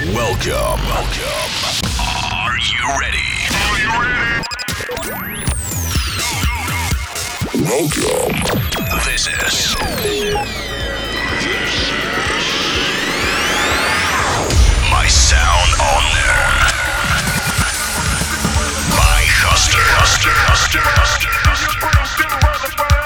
Welcome. Welcome. Are you ready? Are you ready? Welcome. This is. My sound on there. By Huster. Huster. Huster. Huster. I'm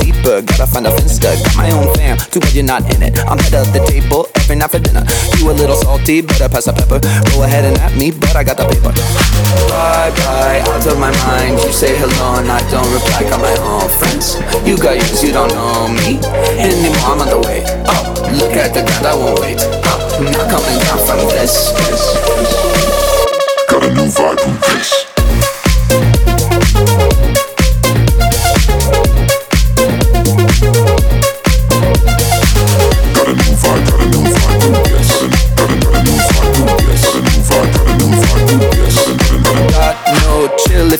deeper, gotta find a finster. Got my own fam, too bad you're not in it. I'm head of the table every night for dinner. You a little salty, better pass the pepper. Go ahead and at me, but I got the paper. Bye bye, out of my mind. You say hello and I don't reply. Got my own friends. You got yours, you don't know me anymore. I'm on the way up. Look at the ground, I won't wait up. I'm not coming down from this. Got a new vibe from this.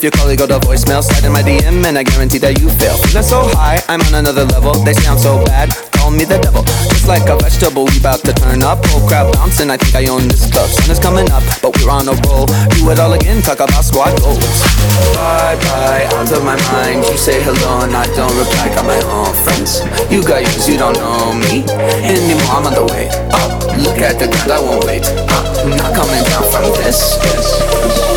If your colleague go to voicemail, slide in my DM and I guarantee that you fail. Feeling so high, I'm on another level. They I'm so bad, call me the devil. Just like a vegetable, we bout to turn up. Whole crowd bouncing, I think I own this club. Sun is coming up, but we're on a roll. Do it all again, talk about squad goals. Bye bye, out of my mind. You say hello and I don't reply. Got my own friends. You got yours, you don't know me anymore. I'm on the way up. Look at the ground, I won't wait. I'm not coming down from this. this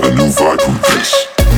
got a new vibe from this.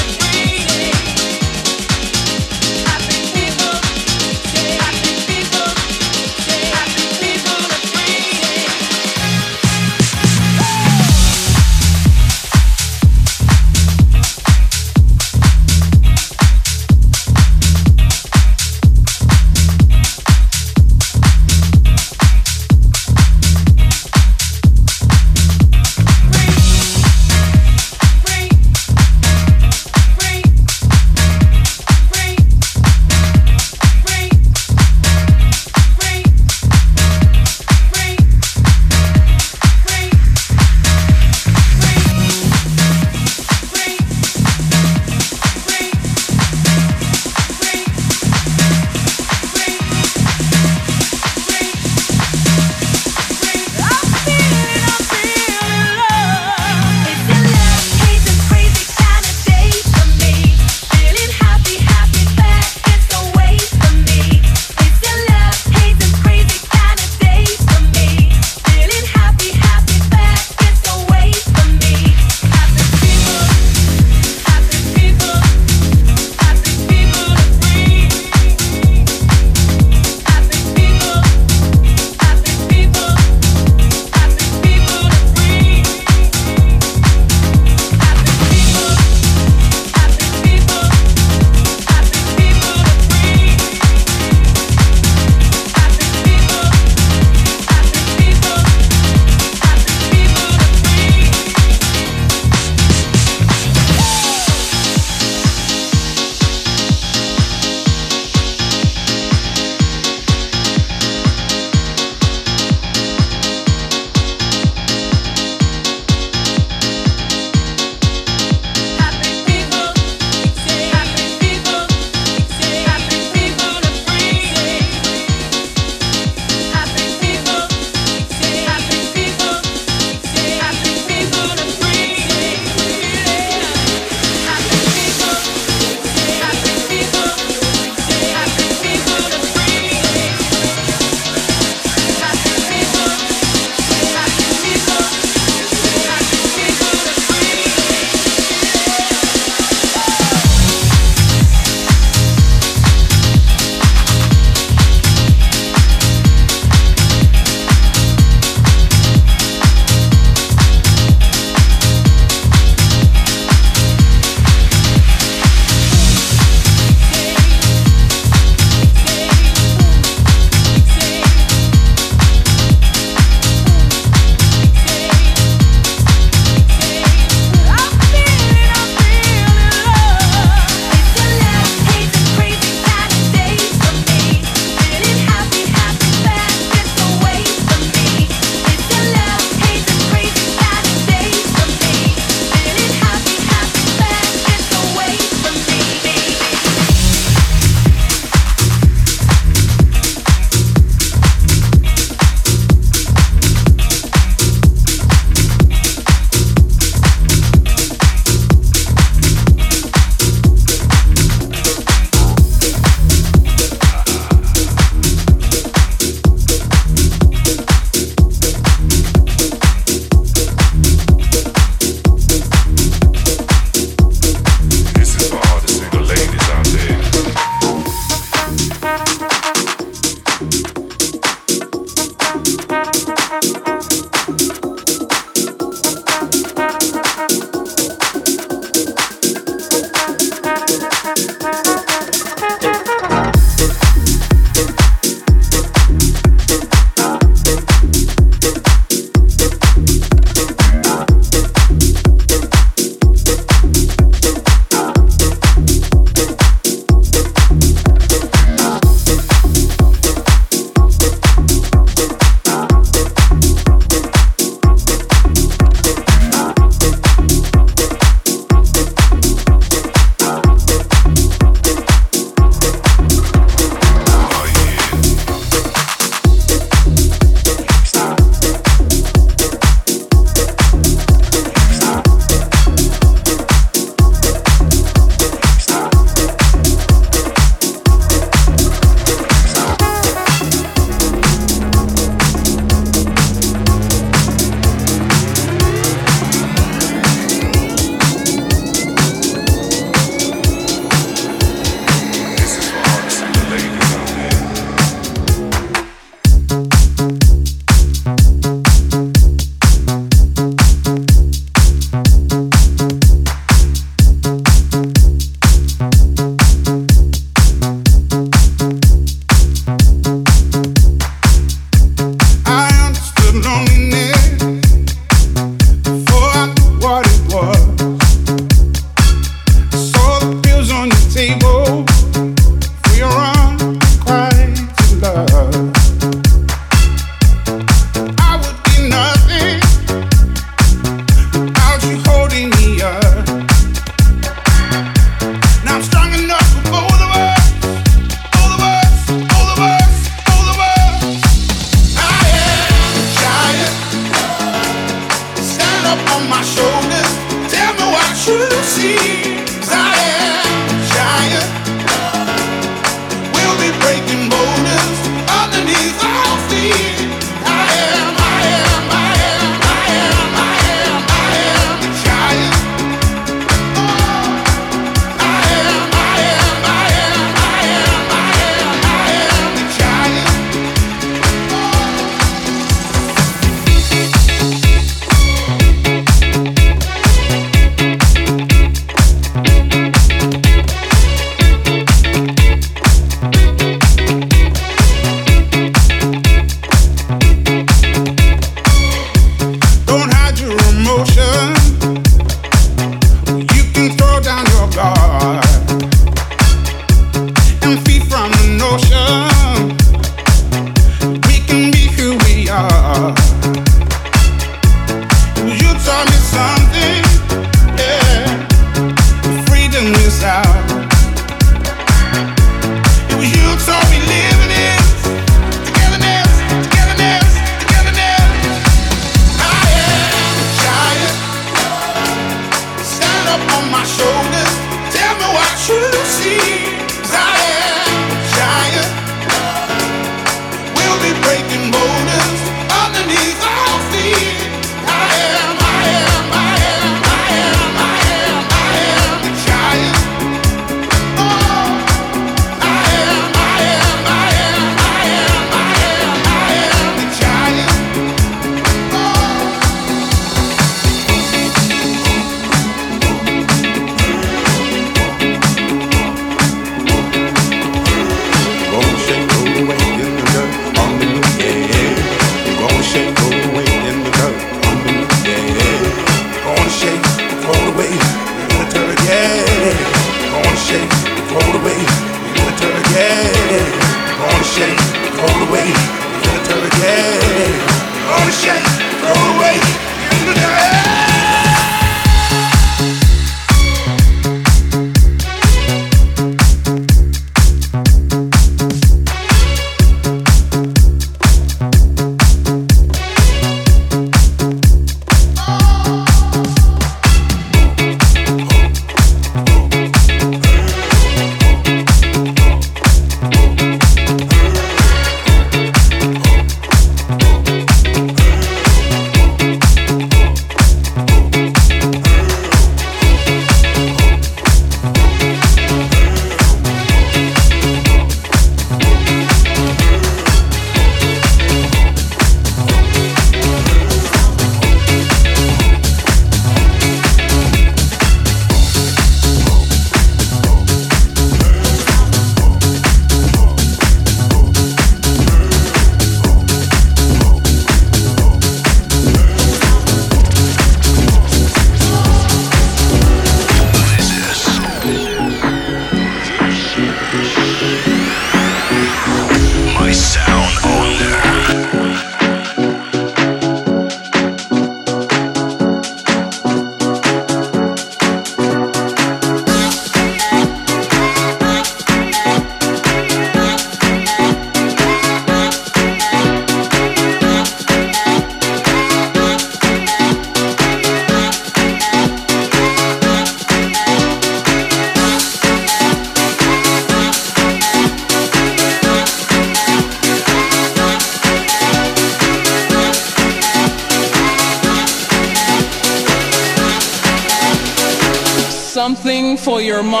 Your mind.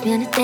You me on a date.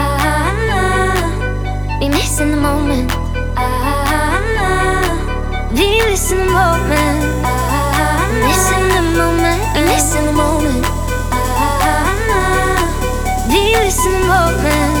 Be missing the moment. Ah, be missing the moment. Ah, missing the moment. Missing the moment. Ah, be missing the moment.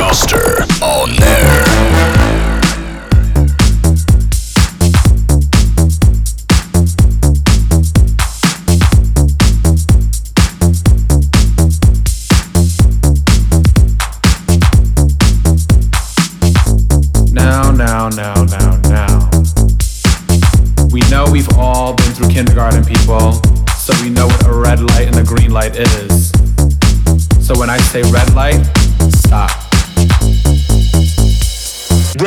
Coster on air. Now, now, now, now, now. We know we've all been through kindergarten, people, so we know what a red light and a green light is. So when I say red light,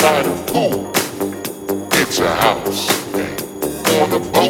Change the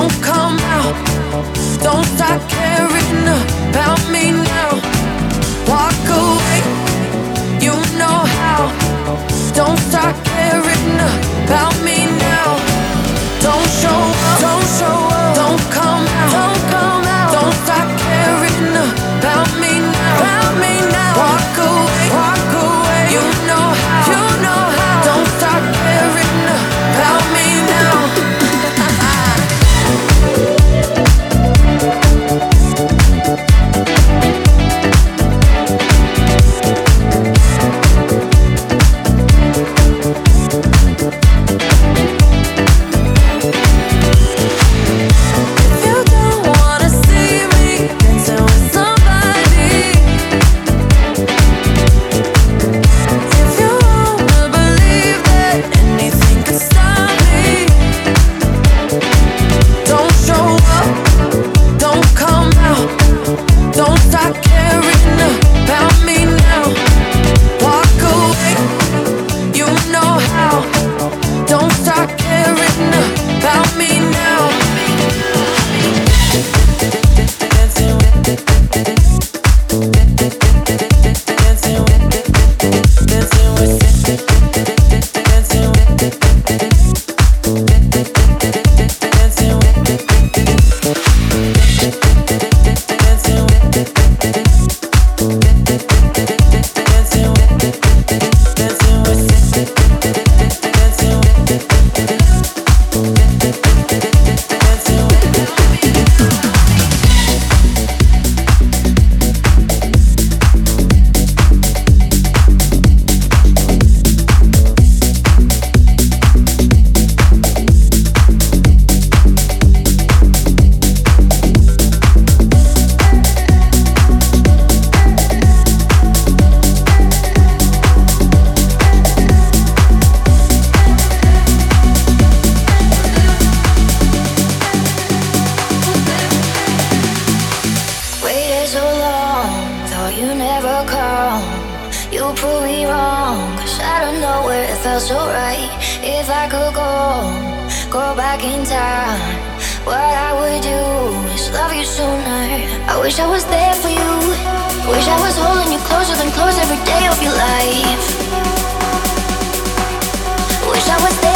Don't come out. Don't start caring about me now. Walk away. You know how. Don't start caring could go, go back in time, what I would do is love you sooner. I wish I was there for you. Wish I was holding you closer than close every day of your life. Wish I was there.